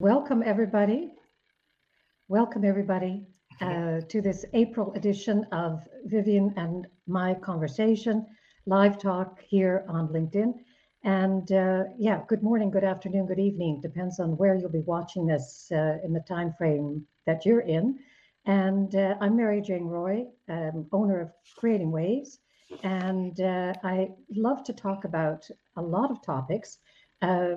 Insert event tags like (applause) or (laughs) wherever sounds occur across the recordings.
Welcome, everybody. Welcome, everybody, uh, to this April edition of Vivian and my conversation, live talk here on LinkedIn. And uh, yeah, good morning, good afternoon, good evening. Depends on where you'll be watching this uh, in the time frame that you're in. And uh, I'm Mary Jane Roy, um, owner of Creating Waves. And uh, I love to talk about a lot of topics uh,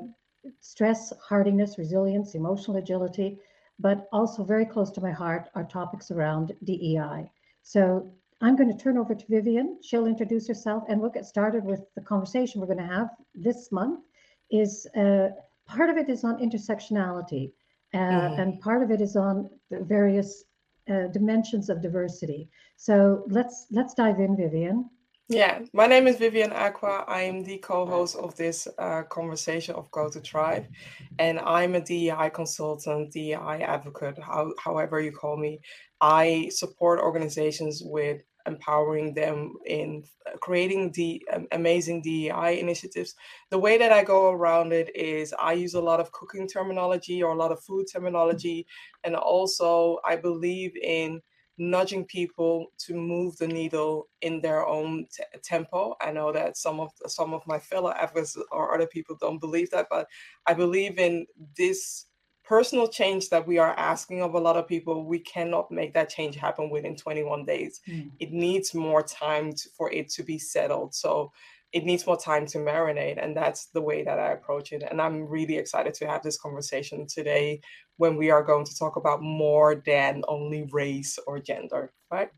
stress, hardiness, resilience, emotional agility, but also very close to my heart are topics around DEI. So I'm going to turn over to Vivian. She'll introduce herself and we'll get started with the conversation we're going to have this month. Is uh, part of it is on intersectionality, uh, mm-hmm. and part of it is on the various uh, dimensions of diversity. So let's let's dive in, Vivian. Yeah, my name is Vivian Acquah. I am the co-host of this uh, conversation of Go2Thrive, and I'm a DEI consultant, DEI advocate, how, however you call me. I support organizations with empowering them in creating the um, amazing DEI initiatives. The way that I go around it is I use a lot of cooking terminology or a lot of food terminology, and also I believe in nudging people to move the needle in their own t- tempo. I know that some of some of my fellow advocates or other people don't believe that, but I believe in this personal change that we are asking of a lot of people. We cannot make that change happen within 21 days. Mm. It needs more time to, for it to be settled. So it needs more time to marinate and that's the way that i approach it and i'm really excited to have this conversation today when we are going to talk about more than only race or gender right?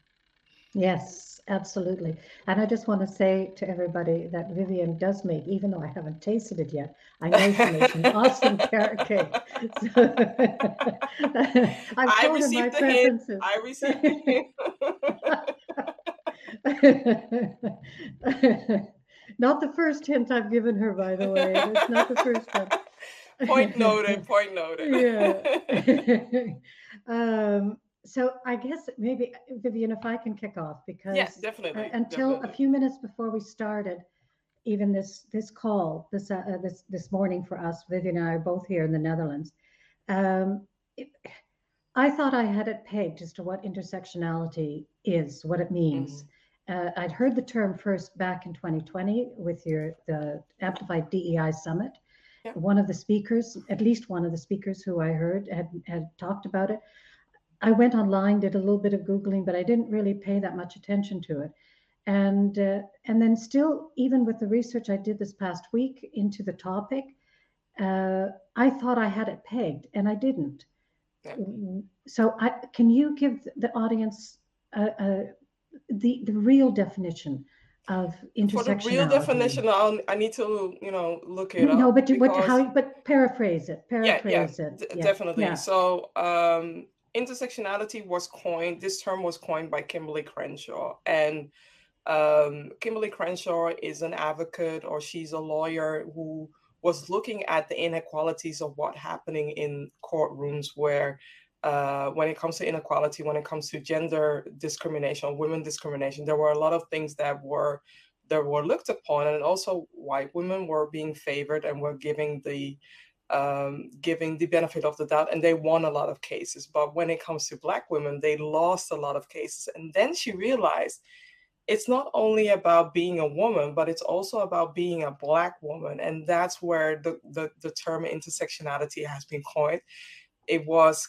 Yes absolutely and i just want to say to everybody that vivian does make even though i haven't tasted it yet i know she makes an awesome (laughs) carrot cake. (laughs) So, I've i received the hint. i received the hint not the first hint I've given her, by the way. It's not the first one. (laughs) point noted. Point noted. yeah. (laughs) um, so I guess maybe Vivian, if I can kick off, because yes, definitely. Uh, until definitely. a few minutes before we started, even this this call this uh, this this morning for us, Vivian and I are both here in the Netherlands. Um, it, I thought I had it pegged as to what intersectionality is, what it means. Mm-hmm uh, I'd heard the term first back in 2020 with your the Amplified DEI Summit. One of the speakers, at least one of the speakers who I heard, had had talked about it. I went online, did a little bit of googling, but I didn't really pay that much attention to it. And uh, and then still, even with the research I did this past week into the topic, uh, I thought I had it pegged, and I didn't. So, I, can you give the audience a, a the the real definition of intersectionality. For the real definition, I'll, i need to you know look it no, up. No, but because... what, how? But paraphrase it. Paraphrase yeah, yeah, it. Yeah, definitely. Yeah. So um, intersectionality was coined. This term was coined by Kimberlé Crenshaw, and um, Kimberlé Crenshaw is an advocate, or she's a lawyer who was looking at the inequalities of what happening in courtrooms where uh, when it comes to inequality, when it comes to gender discrimination, women discrimination, there were a lot of things that were that were looked upon, and also white women were being favored and were giving the um, giving the benefit of the doubt, and they won a lot of cases. But when it comes to black women, they lost a lot of cases. And then she realized it's not only about being a woman, but it's also about being a black woman, and that's where the the, the term intersectionality has been coined. It was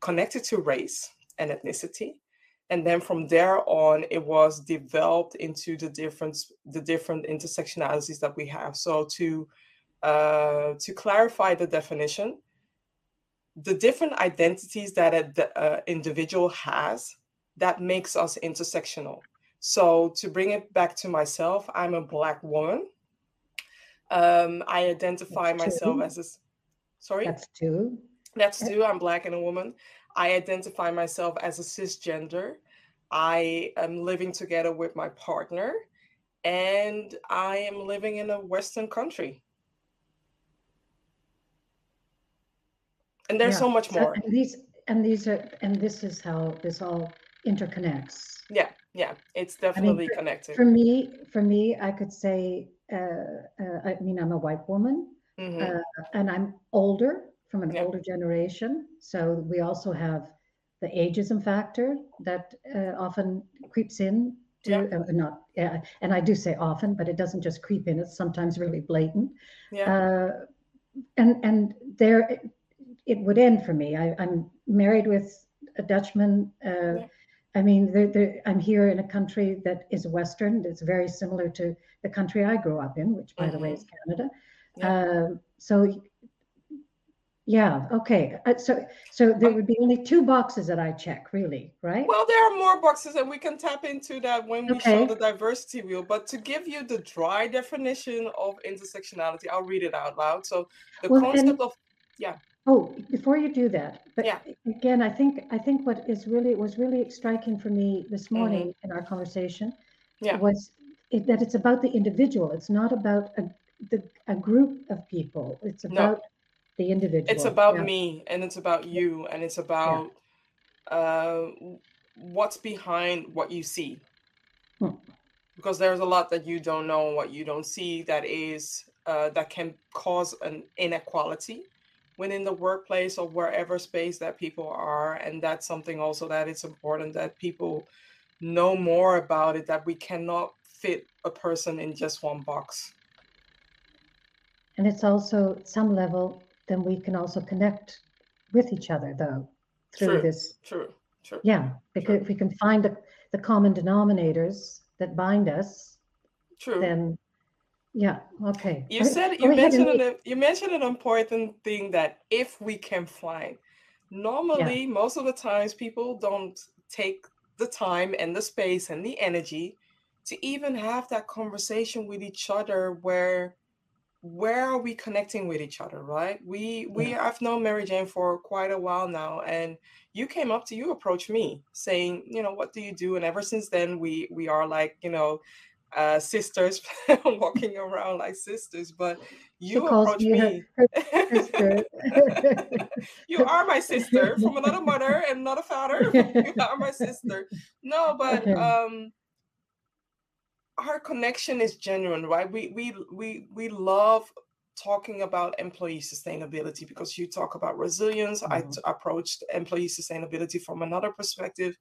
connected to race and ethnicity. And then from there on it was developed into the different the different intersectionalities that we have. So to uh, to clarify the definition the different identities that an individual has that makes us intersectional. So to bring it back to myself i'm a black woman. Um, i identify myself as a sorry? That's two that's two. I'm black and a woman. I identify myself as a cisgender. I am living together with my partner, and I am living in a Western country. And there's yeah. so much more. And these and these are and this is how this all interconnects. Yeah, yeah, it's definitely I mean, for, connected. For me, for me, I could say, uh, uh, I mean, I'm a white woman, mm-hmm. uh, and I'm older from an Yeah. older generation. So we also have the ageism factor that uh, often creeps in. To, Yeah. uh, not, yeah, and I do say often, but it doesn't just creep in. It's sometimes really blatant. Yeah. Uh, and and there, it, it would end for me. I, I'm married with a Dutchman. Uh, Yeah. I mean, there, there, I'm here in a country that is Western. That's very similar to the country I grew up in, which, by the way, is Canada. Yeah. Um, so, yeah, okay. Uh, so, so there Um, would be only two boxes that I check, really, right? Well, there are more boxes, and we can tap into that when we show Okay. the diversity wheel. But to give you the dry definition of intersectionality, I'll read it out loud. So the Well, concept and- of Oh, before you do that, but Yeah. again, I think I think what is really was really striking for me this morning in our conversation Mm-hmm. Yeah. was it, that it's about the individual. It's not about a the, a group of people. It's No. about the individual. it's about Yeah. me and it's about you and it's about uh, what's behind what you see Hmm. because there's a lot that you don't know what you don't see that is uh, that can cause an inequality within the workplace or wherever space that people are and that's something also that it's important that people know more about it that we cannot fit a person in just one box And it's also some level, then we can also connect with each other, though, through True. this. true true Yeah, because if we can find the, the common denominators that bind us, true then yeah, okay. You said you mentioned an you mentioned an important thing that if we can find, normally most of the times people don't take the time and the space and the energy to even have that conversation with each other where where are we connecting with each other right? We we i've known mary jane for quite a while now and you came up to you approached me saying you know what do you do? And ever since then we we are like you know uh sisters (laughs) walking around like sisters but you approached me her- me sister. (laughs) you are my sister from another mother and another father. (laughs) You are my sister. No but Okay. um our connection is genuine right? We we we we love talking about employee sustainability because you talk about resilience. I Mhm. t- approached employee sustainability from another perspective.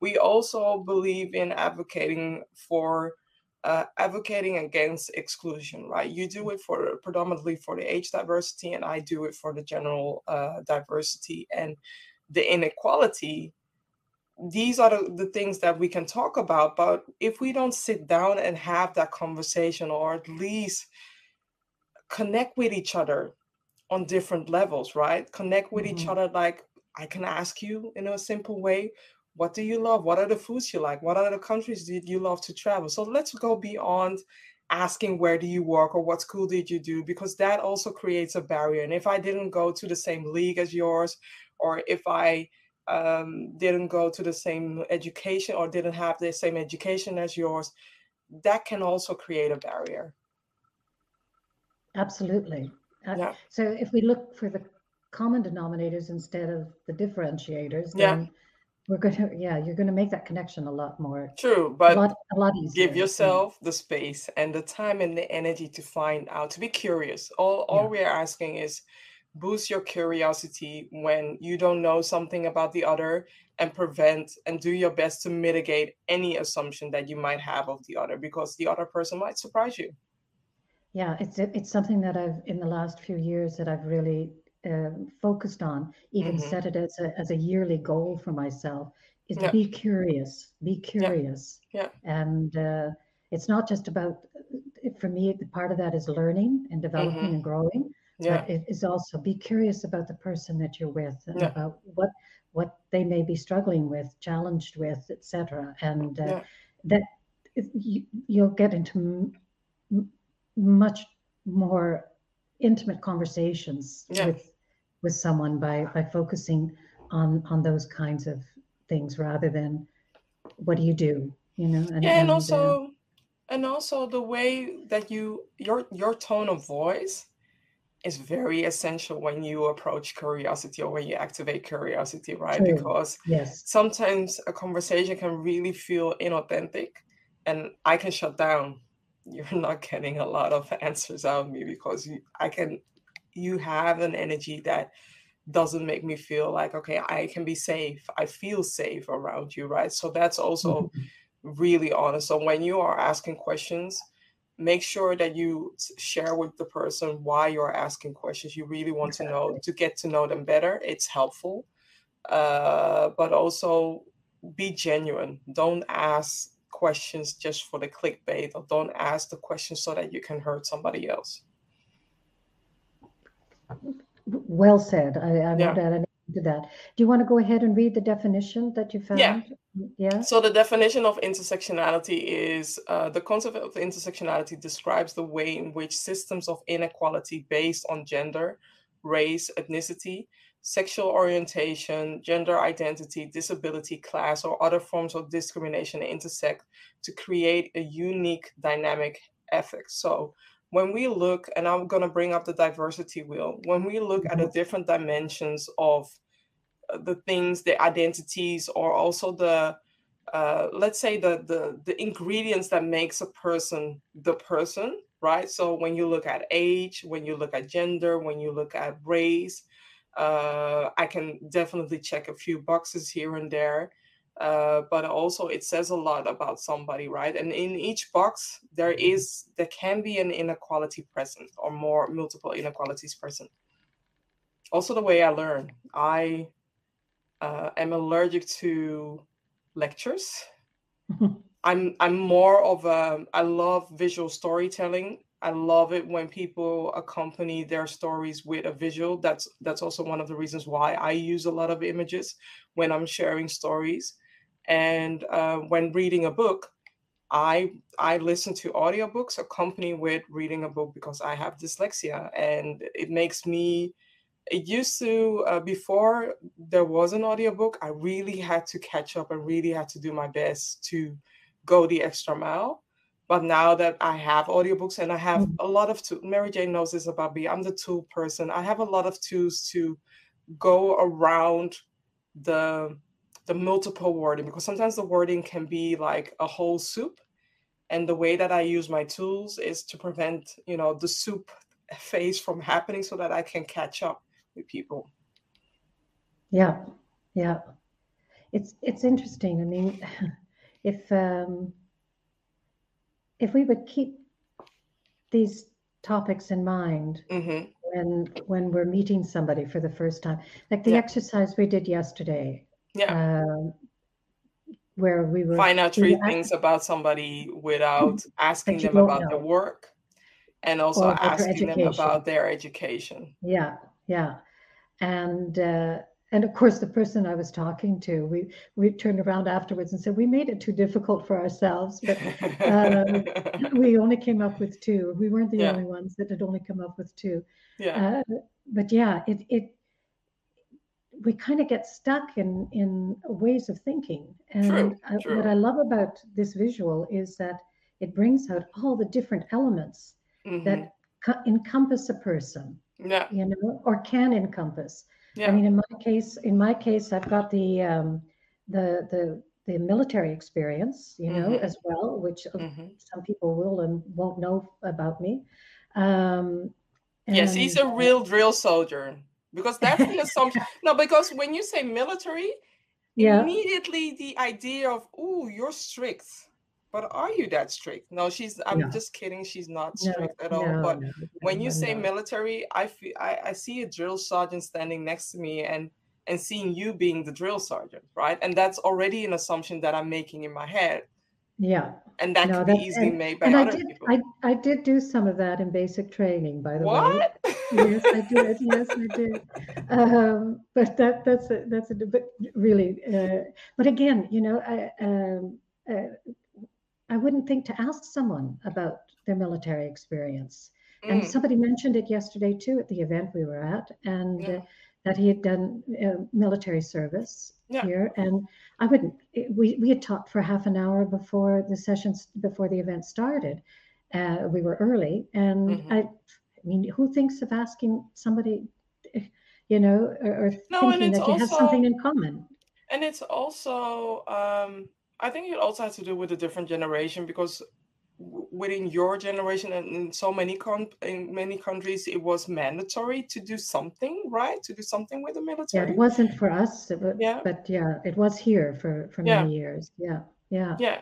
We also believe in advocating for uh, advocating against exclusion right? You do it for predominantly for the age diversity and i do it for the general uh, diversity and the inequality these are the, the things that we can talk about but if we don't sit down and have that conversation or at least connect with each other on different levels right? Connect with each Mhm. other like i can ask you in a simple way what do you love? What are the foods you like? What are the countries did you love to travel? So let's go beyond asking where do you work? or what school did you do? because that also creates a barrier. And if i didn't go to the same league as yours or if i um, didn't go to the same education or didn't have the same education as yours that can also create a barrier Absolutely. Uh, Yeah. So if we look for the common denominators instead of the differentiators, Yeah. then we're going to, yeah, you're going to make that connection a lot more, true a but lot, a lot easier. give yeah. yourself the space and the time and the energy to find out to be curious all all Yeah. we're asking is boost your curiosity when you don't know something about the other and prevent and do your best to mitigate any assumption that you might have of the other because the other person might surprise you Yeah, it's it's something that I've in the last few years that I've really um, focused on. Even Mhm. set it as a as a yearly goal for myself. Is Yeah. be curious, be curious. Yeah. And uh, it's not just about. uh, For me, the part of that is learning and developing Mhm. and growing. Yeah it is also be curious about the person that you're with and Yeah. about what what they may be struggling with, challenged with, etc. And uh, Yeah. that you, you'll get into m- much more intimate conversations Yeah. with with someone by by focusing on on those kinds of things rather than what do you do you know and, yeah and uh, also and also the way that you your your tone of voice is very essential when you approach curiosity or when you activate curiosity right? True. because yes. sometimes a conversation can really feel inauthentic and i can shut down. (laughs) You're not getting a lot of answers out of me because you, i can you have an energy that doesn't make me feel like okay i can be safe. I feel safe around you right? So that's also mm-hmm. really honest. So when you are asking questions make sure that you share with the person why you're asking questions you really want exactly. to know to get to know them better it's helpful uh, but also be genuine don't ask questions just for the clickbait or don't ask the questions so that you can hurt somebody else well said. I, I yeah. won't add anything to that. Do you want to go ahead and read the definition that you found? Yeah. Yeah. So the definition of intersectionality is uh, the concept of intersectionality describes the way in which systems of inequality based on gender, race, ethnicity, sexual orientation, gender identity, disability, class, or other forms of discrimination intersect to create a unique dynamic effect. So when we look, and I'm going to bring up the diversity wheel, when we look at the mm-hmm. different dimensions of the things, the identities, or also the uh, let's say the, the the ingredients that makes a person the person, right? So when you look at age, when you look at gender, when you look at race, uh, I can definitely check a few boxes here and there. Uh, but also it says a lot about somebody right and in each box there mm-hmm. there can be an inequality present or more multiple inequalities present also the way i learn i uh, am allergic to lectures. I'm i'm more of a i love visual storytelling. I love it when people accompany their stories with a visual. That's that's also one of the reasons why i use a lot of images when i'm sharing stories. And uh, when reading a book, I I listen to audiobooks accompany with reading a book because I have dyslexia and it makes me it used to uh, before there was an audiobook I really had to catch up and really had to do my best to go the extra mile but now that I have audiobooks and I have mm. a lot of tools, Mary Jane knows this about me. I'm the tool person. I have a lot of tools to go around the the multiple wording because sometimes the wording can be like a whole soup and the way that i use my tools is to prevent you know the soup (laughs) phase from happening so that i can catch up with people yeah yeah it's it's interesting i mean (laughs) if um if we would keep these topics in mind mm-hmm. when when we're meeting somebody for the first time like the yeah. exercise we did yesterday yeah. Um, where we were find out three things about somebody without mm-hmm. asking them about know. their work and also asking them about their education. Yeah, yeah. And uh, and of course the person I was talking to, we we turned around afterwards and said we made it too difficult for ourselves, but um, (laughs) we only came up with two. We weren't the yeah. only ones that had only come up with two. Yeah. Uh, but yeah, it it we kind of get stuck in in ways of thinking and true, true. what i love about this visual is that it brings out all the different elements mm-hmm. that co- encompass a person yeah you know or can encompass yeah. i mean in my case in my case i've got the um the the the military experience you know mm-hmm. as well which mm-hmm. some people will and won't know about me um yes he's a real drill soldier because that's the assumption. No, because when you say military, yeah. immediately the idea of oh, you're strict. But are you that strict? No, she's. I'm no. just kidding. She's not strict no, at all. No, but when you say military, I feel I, I see a drill sergeant standing next to me and and seeing you being the drill sergeant, right? And that's already an assumption that I'm making in my head. Yeah. And that can be easily and, made by and other I did, people. I, I did do some of that in basic training, by the way. what? way. yes, I did. (laughs) Yes, I did. Um, but that that's a, that's a but really. Uh, but again, you know, I um, uh, I wouldn't think to ask someone about their military experience. Mm. And somebody mentioned it yesterday too at the event we were at, and yeah. uh, that he had done uh, military service yeah. here. And I wouldn't. We we had talked for half an hour before the sessions before the event started. Uh, we were early, and mm-hmm. I I mean, who thinks of asking somebody, you know, or, or no, thinking that you also, have something in common? And it's also, um, I think it also has to do with a different generation because within your generation and in so many con- in many countries it was mandatory to do something right? To do something with the military yeah it wasn't for us but yeah. but yeah it was here for for yeah. many years. Yeah yeah. Yeah.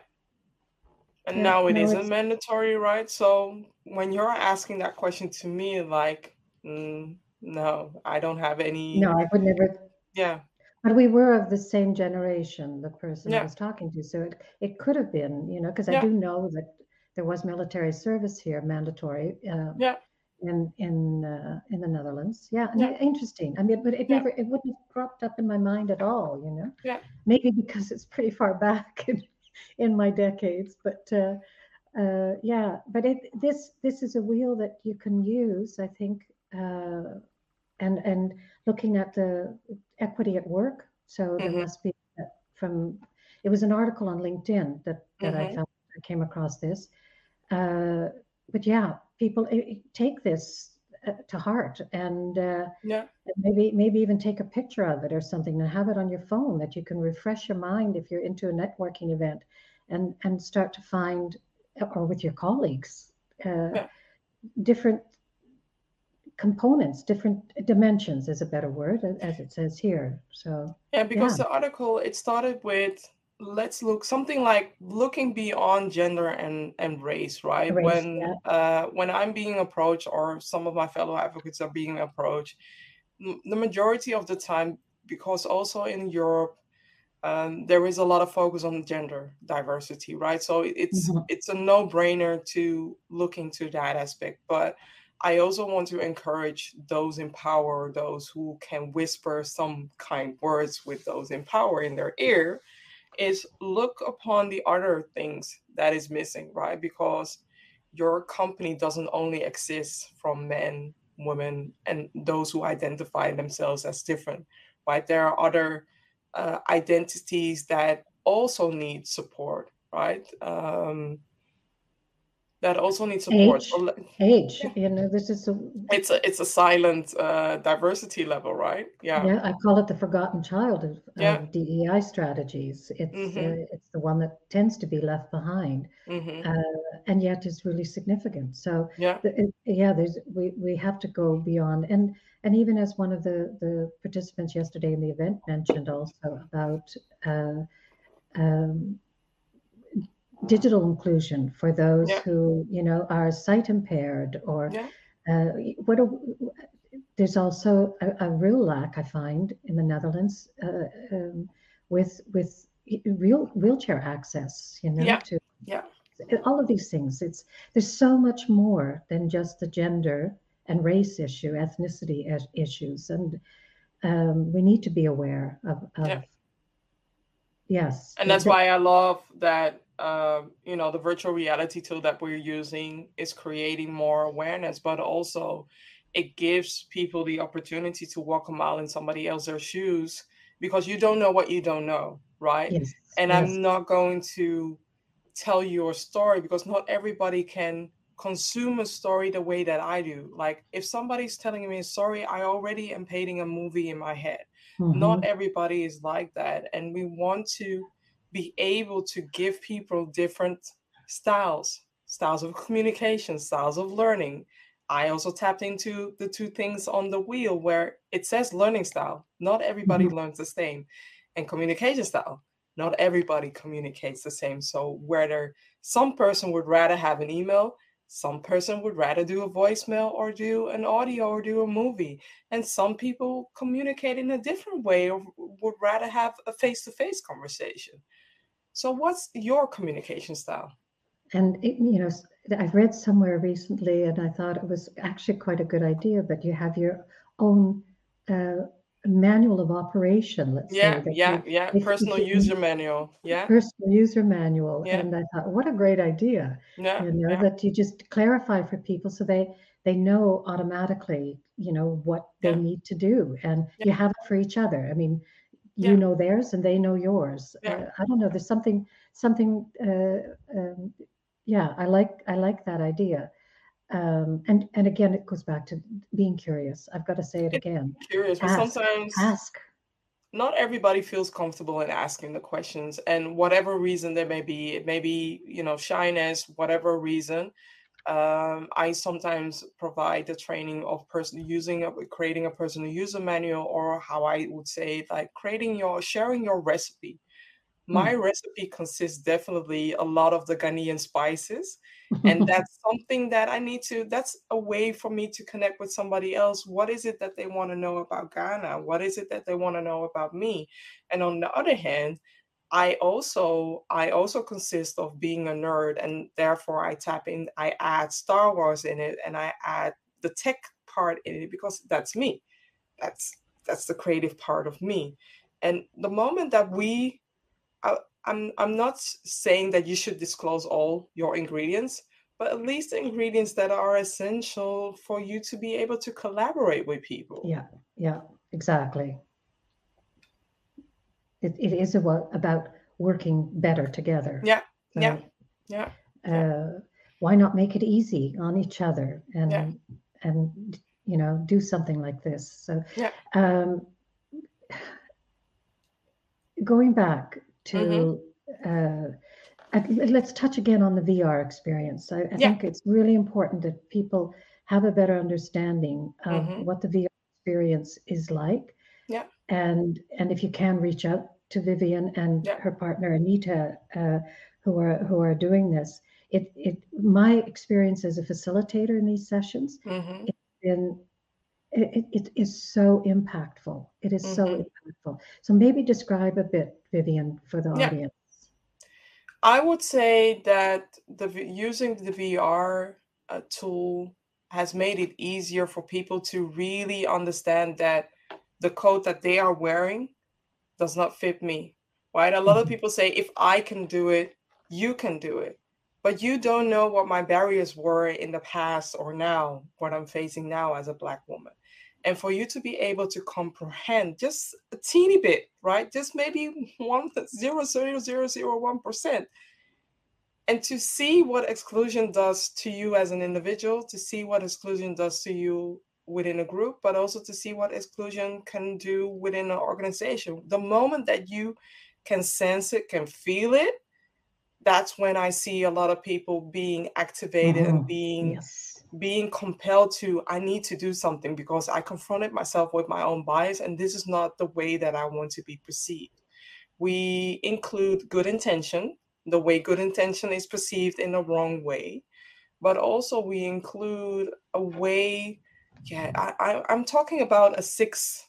And yeah now it no isn't it's mandatory right? So when you're asking that question to me like mm, no i don't have any no i would never yeah but we were of the same generation the person i was talking to so it, it could have been you know because i do know that there was military service here mandatory uh, yeah. in in uh, in the netherlands. Yeah yeah. interesting. I mean but it yeah. never it wouldn't have cropped up in my mind at all you know? Yeah. Maybe because it's pretty far back (laughs) in, in my decades but uh, uh, yeah but it this this is a wheel that you can use i think uh, and and looking at the equity at work. So there mm-hmm. must be uh, from it was an article on linkedin that that i mm-hmm. found i came across this. Uh, but yeah people eh, eh, take this uh, to heart and uh, yeah. maybe maybe even take a picture of it or something and have it on your phone that you can refresh your mind if you're into a networking event and and start to find or with your colleagues uh, yeah. different components different dimensions is a better word as it says here so Yeah, because yeah the article it started with let's look something like looking beyond gender and and race, right? race When yeah uh when I'm being approached or some of my fellow advocates are being approached, the majority of the time, because also in Europe, um, there is a lot of focus on gender diversity, right? So it- it's Mhm. it's a no-brainer to look into that aspect, but I also want to encourage those in power, those who can whisper some kind words with those in power in their ear, is look upon the other things that is missing, right? Because your company doesn't only exist from men, women, and those who identify themselves as different, right? There are other uh, identities that also need support, right? Um, that also need support. age le- age yeah, you know this is a it's a it's a silent uh, diversity level, right? Yeah, Yeah, I call it the forgotten child of, yeah. of DEI strategies. It's Mm-hmm. uh, it's the one that tends to be left behind, Mm-hmm. uh, and yet is really significant. So, Yeah. the, it, yeah, there's we we have to go beyond, and and even as one of the the participants yesterday in the event mentioned also about uh, um, digital inclusion for those Yeah. who you know are sight impaired or Yeah. uh, what a, there's also a, a real lack I find in the Netherlands uh, um, with with real wheelchair access. You know, Yeah. to Yeah. all of these things. It's there's so much more than just the gender and race issue, ethnicity as- issues, and um, we need to be aware of. of. Yes, And that's why I love that um, you know the virtual reality tool that we're using is creating more awareness, but also it gives people the opportunity to walk a mile in somebody else's shoes because you don't know what you don't know, right? yes, And yes, I'm not going to tell your story because not everybody can consume a story the way that I do. Like if somebody's telling me a story, I already am painting a movie in my head. Not mhm, everybody is like that. And we want to be able to give people different styles, styles of communication, styles of learning. I also tapped into the two things on the wheel where it says learning style. Not everybody mhm. learns the same. And communication style. Not everybody communicates the same. So whether some person would rather have an email, some person would rather do a voicemail or do an audio or do a movie. And some people communicate in a different way or would rather have a face-to-face conversation. So what's your communication style? And it, you know, I've read somewhere recently, and I thought it was actually quite a good idea. But you have your own uh, manual of operation, let's say Yeah, that yeah, you, yeah. Personal user manual. Yeah, personal user manual. yeah, And I thought, what a great idea! yeah, You know, yeah, that you just clarify for people so they they know automatically, you know, what they yeah, need to do, and you have it for each other. I mean, you know theirs, and they know yours. yeah, Uh, I don't know. There's something something. Uh, um, yeah, I like I like that idea. Um, and and again, it goes back to being curious. I've got to say it again. curious, but sometimes ask. not everybody feels comfortable in asking the questions and whatever reason there may be it may be you know shyness whatever reason um, i sometimes provide the training of person using a, creating a personal user manual or how i would say like creating your sharing your recipe my mm. recipe consists definitely a lot of the Ghanaian spices. and (laughs) that's something that I need to, that's a way for me to connect with somebody else. What is it that they want to know about Ghana? What is it that they want to know about me? And on the other hand, I also I also consist of being a nerd and therefore I tap in I add Star Wars in it and I add the tech part in it because that's me. That's that's the creative part of me. And the moment that we I, I'm I'm not saying that you should disclose all your ingredients, but at least ingredients that are essential for you to be able to collaborate with people. Yeah, yeah, exactly. It, it is about, about working better together. Yeah, yeah, yeah. Uh, why not make it easy on each other and yeah. and you know do something like this? So, yeah. Um, going back to mm-hmm. uh, let's touch again on the VR experience. I, I yeah. think it's really important that people have a better understanding of mm-hmm. what the VR experience is like. Yeah. And and if you can reach out to Vivian and yeah. her partner Anita, uh, who are who are doing this. It it my experience as a facilitator in these sessions, mm-hmm. it's been it, it is so impactful. It is mm-hmm. so impactful. So maybe describe a bit, Vivian, for the yeah. audience. I would say that the using the VR uh, tool has made it easier for people to really understand that the coat that they are wearing does not fit me. Right? A lot mm-hmm. of people say, if I can do it, you can do it. But you don't know what my barriers were in the past or now, what I'm facing now as a Black woman and for you to be able to comprehend just a teeny bit, right? Just maybe one zero zero zero zero one percent, and to see what exclusion does to you as an individual, to see what exclusion does to you within a group, but also to see what exclusion can do within an organization. The moment that you can sense it, can feel it, that's when I see a lot of people being activated mm-hmm. and being yes being compelled to i need to do something because i confronted myself with my own bias and this is not the way that i want to be perceived we include good intention the way good intention is perceived in the wrong way but also we include a way yeah I, I i'm talking about a six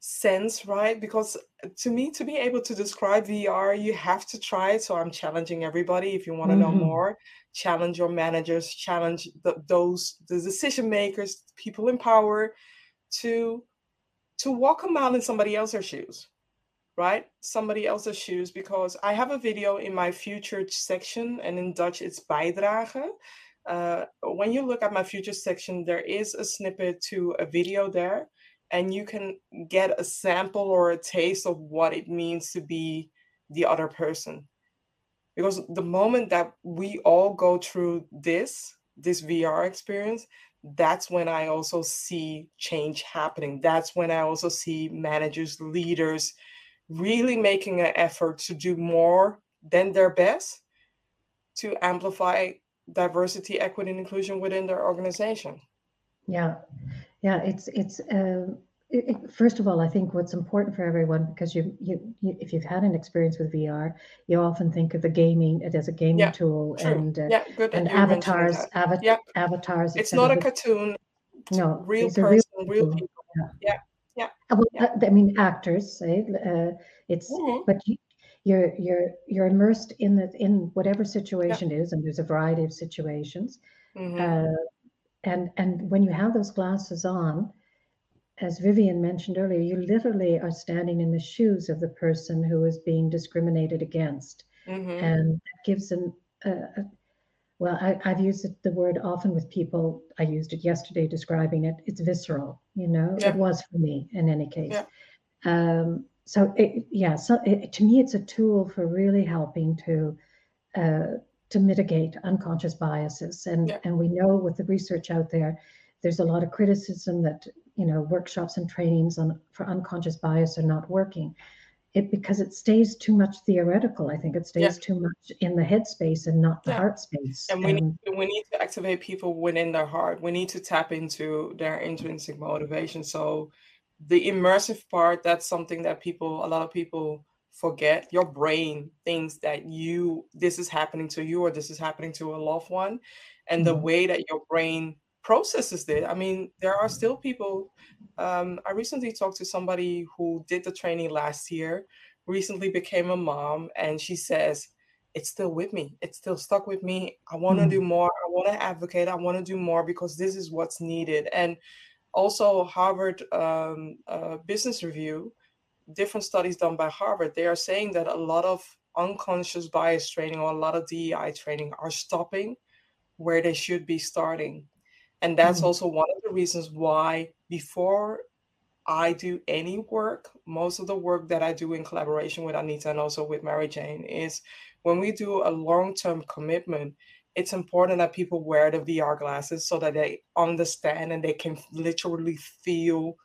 sense right because to me to be able to describe vr you have to try it so i'm challenging everybody if you want to mm-hmm. know more challenge your managers, challenge the, those the decision makers, people in power, to to walk a mile in somebody else's shoes, right? Somebody else's shoes. Because I have a video in my future section, and in Dutch it's bijdrage. Uh, when you look at my future section, there is a snippet to a video there, and you can get a sample or a taste of what it means to be the other person. Because the moment that we all go through this this vr experience that's when i also see change happening. That's when i also see managers leaders really making an effort to do more than their best to amplify diversity equity and inclusion within their organization yeah yeah it's it's uh, it, first of all, I think what's important for everyone because you, you, you, if you've had an experience with VR, you often think of the gaming it as a gaming yeah, tool true. and uh, yeah, good and avatars, ava- yeah. avatars. It's not a cartoon. It's no, real person, real, real people. Yeah, yeah. yeah. Uh, well, yeah. I mean, actors. Say uh, it's, mm-hmm. but you, you're you're you're immersed in the in whatever situation is, and there's a variety of situations. Mm-hmm. Uh, and and when you have those glasses on as Vivian mentioned earlier, you literally are standing in the shoes of the person who is being discriminated against. Mm-hmm. And that gives an, a, a, well, I, have used the word often with people. I used it yesterday describing it. It's visceral, you know, yeah. it was for me in any case. Yeah. Um, so, it, yeah, so it, to me, it's a tool for really helping to. Uh, to mitigate unconscious biases and yeah. and we know with the research out there there's a lot of criticism that you know workshops and trainings on for unconscious bias are not working it because it stays too much theoretical i think it stays yeah. too much in the head space and not the yeah. heart space and we, need, we need to activate people within their heart we need to tap into their intrinsic motivation so the immersive part that's something that people a lot of people forget. Your brain thinks that you this is happening to you or this is happening to a loved one and mm-hmm. the way that your brain processes it. I mean there are still people um, i recently talked to somebody who did the training last year recently became a mom and she says it's still with me. It's still stuck with me. I want to mm-hmm. do more. I want to advocate. I want to do more because this is what's needed. And also harvard um, uh, business review different studies done by Harvard, they are saying that a lot of unconscious bias training or a lot of DEI training are stopping where they should be starting. And that's mm-hmm. also one of the reasons why before I do any work, most of the work that I do in collaboration with Anita and also with Mary Jane is when we do a long term commitment, it's important that people wear the VR glasses so that they understand and they can literally feel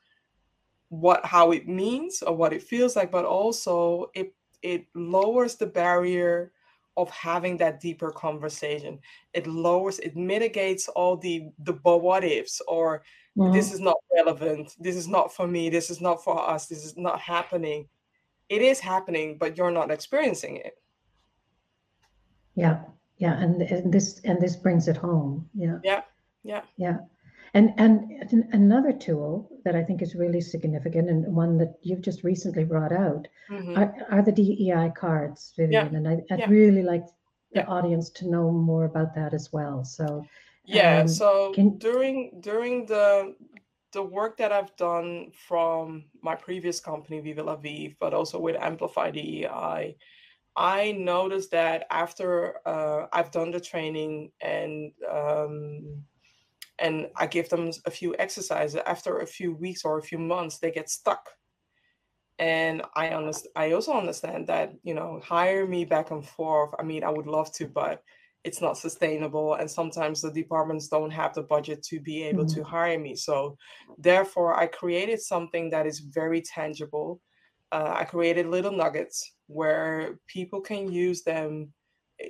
what how it means or what it feels like but also it it lowers the barrier of having that deeper conversation. It lowers it mitigates all the the but what ifs or mm-hmm. this is not relevant this is not for me this is not for us this is not happening. It is happening but you're not experiencing it. Yeah yeah and, and this and this brings it home yeah yeah yeah yeah and, and another tool that I think is really significant and one that you've just recently brought out mm-hmm. are, are, the DEI cards, Vivian. Yeah. And I, would yeah. really like the yeah. audience to know more about that as well. So yeah, um, so can... during during the the work that I've done from my previous company, Viva La Vive, but also with Amplify DEI, I noticed that after uh, I've done the training and um, and I give them a few exercises. After a few weeks or a few months, they get stuck. And I understand. I also understand that you know, hire me back and forth. I mean, I would love to, but it's not sustainable. And sometimes the departments don't have the budget to be able mm-hmm. to hire me. So, therefore, I created something that is very tangible. Uh, I created little nuggets where people can use them.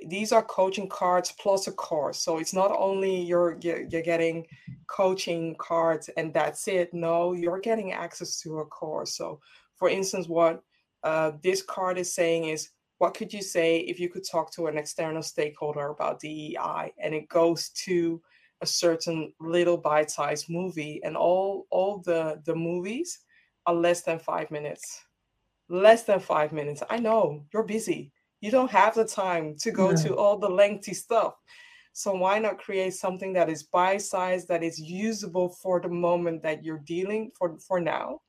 These are coaching cards plus a course so it's not only you're you're getting coaching cards and that's it. No you're getting access to a course so for instance what uh, this card is saying is what could you say if you could talk to an external stakeholder about DEI and it goes to a certain little bite-sized movie and all all the the movies are less than five minutes less than five minutes i know you're busy you don't have the time to go no. to all the lengthy stuff. So why not create something that is bite-sized, that is usable for the moment that you're dealing for for now,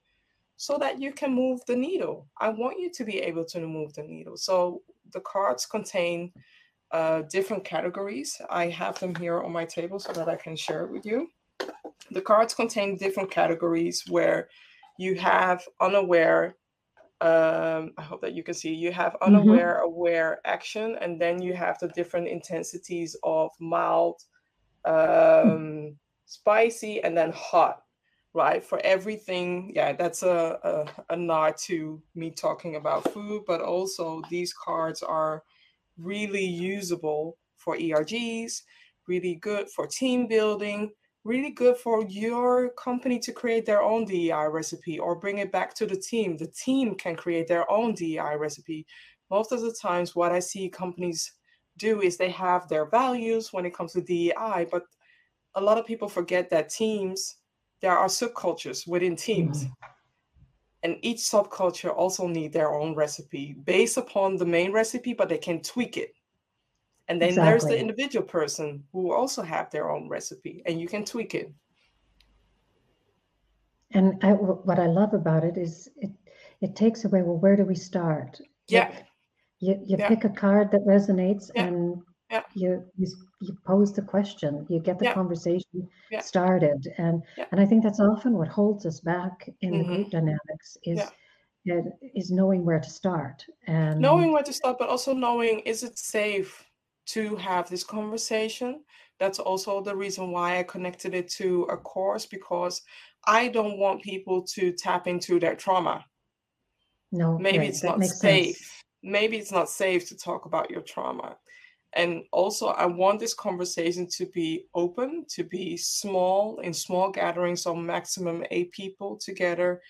so that you can move the needle. I want you to be able to move the needle. So the cards contain uh, different categories. I have them here on my table so that I can share it with you. The cards contain different categories where you have unaware, um, I hope that you can see you have mm-hmm. unaware, mm-hmm. aware, action, and then you have the different intensities of mild, um, spicy, and then hot, right? For everything, yeah, that's a, a, a nod to me talking about food, but also these cards are really usable for ERGs, really good for team building, really good for your company to create their own DEI recipe or bring it back to the team. The team can create their own DEI recipe. Most of the times, what I see companies do is they have their values when it comes to DEI, but a lot of people forget that teams, there are subcultures within teams. Mm-hmm. And each subculture also need their own recipe based upon the main recipe, but they can tweak it and then exactly. there's the individual person who also have their own recipe and you can tweak it. And I, what I love about it is it, it takes away, well, where do we start? Yeah. You, you yeah. pick a card that resonates yeah. and yeah. you, you you pose the question you get the conversation started and and i think that's often what holds us back in mm-hmm. the group dynamics is is knowing where to start and knowing where to start but also knowing is it safe to have this conversation that's also the reason why I connected it to a course because I don't want people to tap into their trauma. No, Maybe right, it's that not safe. sense. Maybe it's not safe to talk about your trauma. And also, I want this conversation to be open, to be small, in small gatherings of maximum eight people together,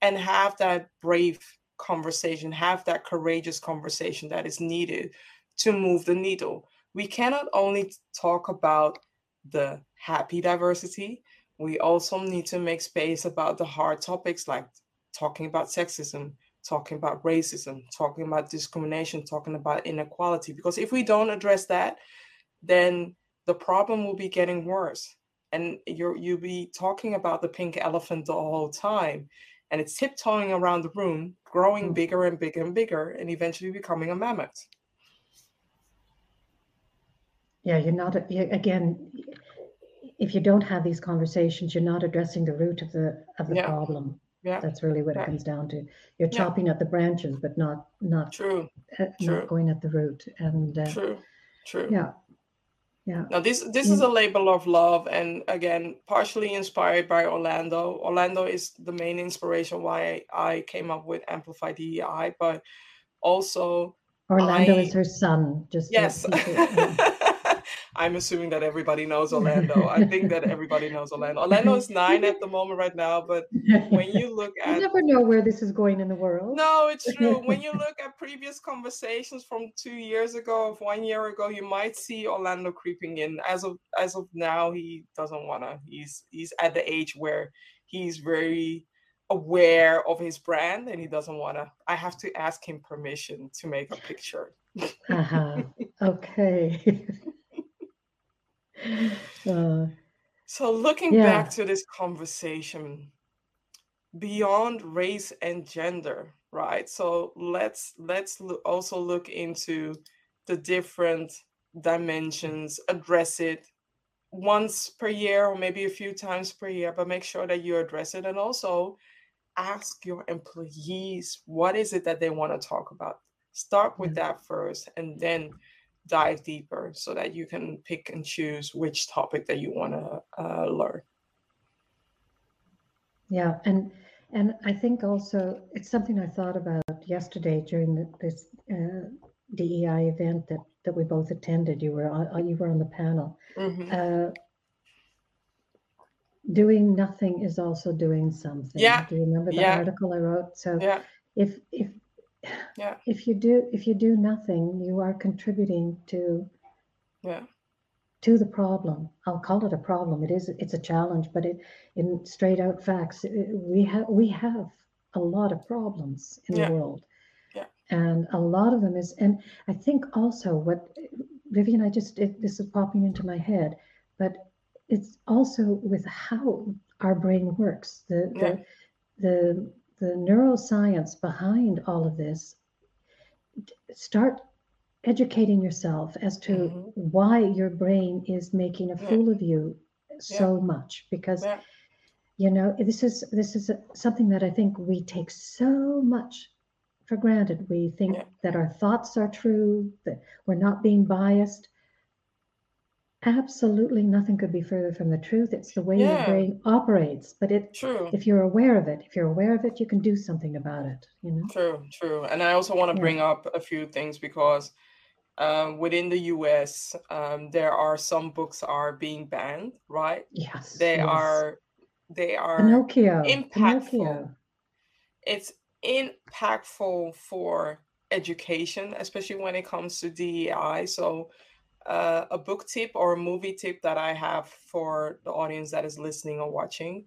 and have that brave conversation, have that courageous conversation that is needed to move the needle. We cannot only talk about the happy diversity, we also need to make space about the hard topics like talking about sexism, talking about racism, talking about discrimination, talking about inequality. Because if we don't address that, then the problem will be getting worse. And you're you'll be talking about the pink elephant the whole time. And it's tiptoeing around the room, growing Mm. bigger and bigger and bigger, and eventually becoming a mammoth. Yeah, you're not, you- again, if you don't have these conversations, you're not addressing the root of the, of the Yeah. problem. Yeah, That's really what it comes down to. You're Yeah. chopping at the branches, but not, not, true, uh, True. not going at the root. And, uh, true, true. yeah, yeah. Now this this is a label of love, and again, partially inspired by Orlando. Orlando is the main inspiration why I came up with Amplify DEI, but also Orlando I- is her son, just. yes, yeah. (laughs) I'm assuming that everybody knows (laughs) Orlando. I think that everybody knows Orlando. Orlando is nine at the moment right now, but when you (laughs) look at. You never know where this is going in the world. No, it's true. (laughs) When you look at previous conversations from two years ago, of one year ago, you might see Orlando creeping in. As of as of now, he doesn't wanna. He's he's at the age where he's very aware of his brand and he doesn't wanna. I have to ask him permission to make a picture. Uh-huh. Okay. (laughs) Uh, So looking Yeah. back to this conversation beyond race and gender, right? So let's let's loo- also look into the different dimensions, address it once per year or maybe a few times per year, but make sure that you address it and also ask your employees what is it that they want to talk about. Start with that first and then dive deeper so that you can pick and choose which topic that you want to uh, learn. Yeah, and and I think also it's something I thought about yesterday during the, this uh, DEI event that that we both attended. You were on, you were on the panel. Mhm. Uh, doing nothing is also doing something. Yeah, Do you remember the yeah. article I wrote? So Yeah, if if Yeah. if you do if you do nothing, you are contributing to yeah, to the problem. I'll call it a problem. It is it's a challenge, but it in straight out facts, it- we have we have a lot of problems in Yeah. the world. Yeah. And a lot of them is and I think also what Vivian, I just it, this is popping into my head, but it's also with how our brain works. The Yeah. the the the neuroscience behind all of this start educating yourself as to Mhm. why your brain is making a Yeah. fool of you so much because Yeah. you know this is this is something that i think we take so much for granted we think Yeah. that our thoughts are true that we're not being biased absolutely nothing could be further from the truth it's the way your brain operates but it true. if you're aware of it if you're aware of it you can do something about it you know True, true. And I also want to Yeah. bring up a few things because um, within the US, um, there are some books are being banned, right? yes They yes. are they are pinocchio impactful. pinocchio it's impactful for education, especially when it comes to DEI. So, uh, a book tip or a movie tip that I have for the audience that is listening or watching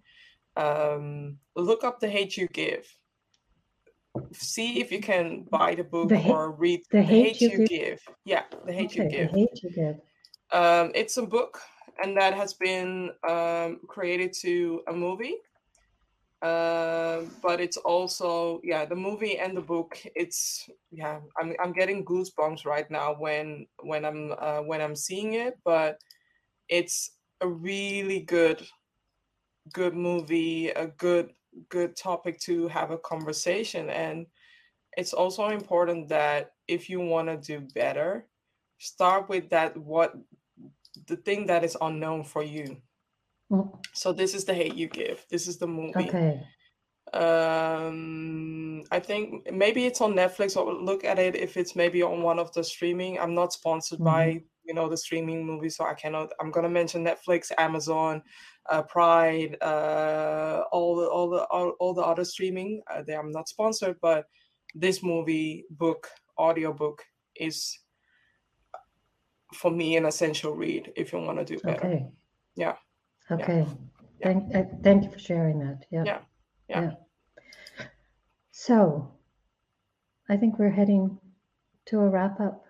um, look up The Hate You Give. See if you can buy the book The or read The Hate You You Give? Give. Yeah, The Hate okay You the Give. hate you give Um, it's a book, and that has been um, created to a movie. Um, but it's also yeah, the movie and the book. It's yeah, I'm I'm getting goosebumps right now when when I'm uh, when I'm seeing it. But it's a really good good movie, a good good topic to have a conversation, and it's also important that if you want to do better, start with that what the thing that is unknown for you. Mm. So this is the hate you give. This is the movie. Okay. Um, I think maybe it's on Netflix. Or look at it if it's maybe on one of the streaming. I'm not sponsored Mhm. by you know the streaming movies, so I cannot. I'm gonna mention Netflix, Amazon, uh, Prime, uh, all the all the all, all the other streaming. Uh, they, I'm not sponsored, but this movie, book, audiobook is for me an essential read if you want to do better. Okay. Yeah. Yeah. Okay. Yeah. Thank, uh, thank you for sharing that. Yeah. Yeah. Yeah. So I think we're heading to a wrap up.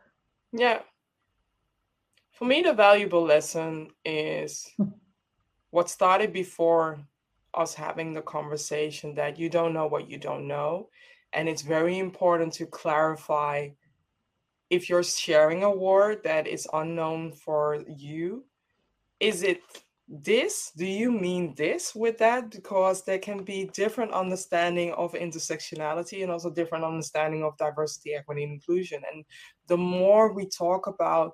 Yeah. For me, the valuable lesson is Hmm. what started before us having the conversation that you don't know what you don't know. And it's very important to clarify if you're sharing a word that is unknown for you, is it this? Do you mean this with that? Because there can be different understanding of intersectionality and also different understanding of diversity, equity, and inclusion. And the more we talk about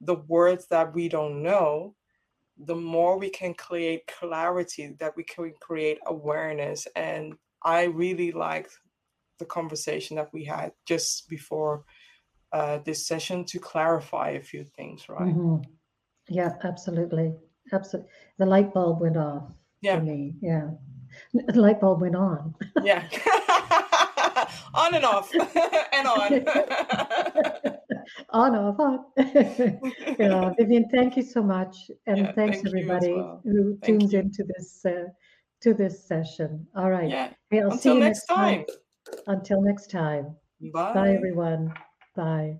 the words that we don't know, the more we can create clarity, that we can create awareness. And I really liked the conversation that we had just before uh, this session to clarify a few things, right? Mhm. Yeah, absolutely. Absolutely. The light bulb went off Yeah. for me. Yeah. The light bulb went on. Yeah. (laughs) on and off (laughs) and on. on, off, on. (laughs) yeah, Vivian, thank you so much. And Yeah, thanks thank everybody well. who Thank tunes you. into this uh, to this session. All right. yeah. Hey, I'll see Until you next time. Until next time. Bye. Bye everyone. Bye.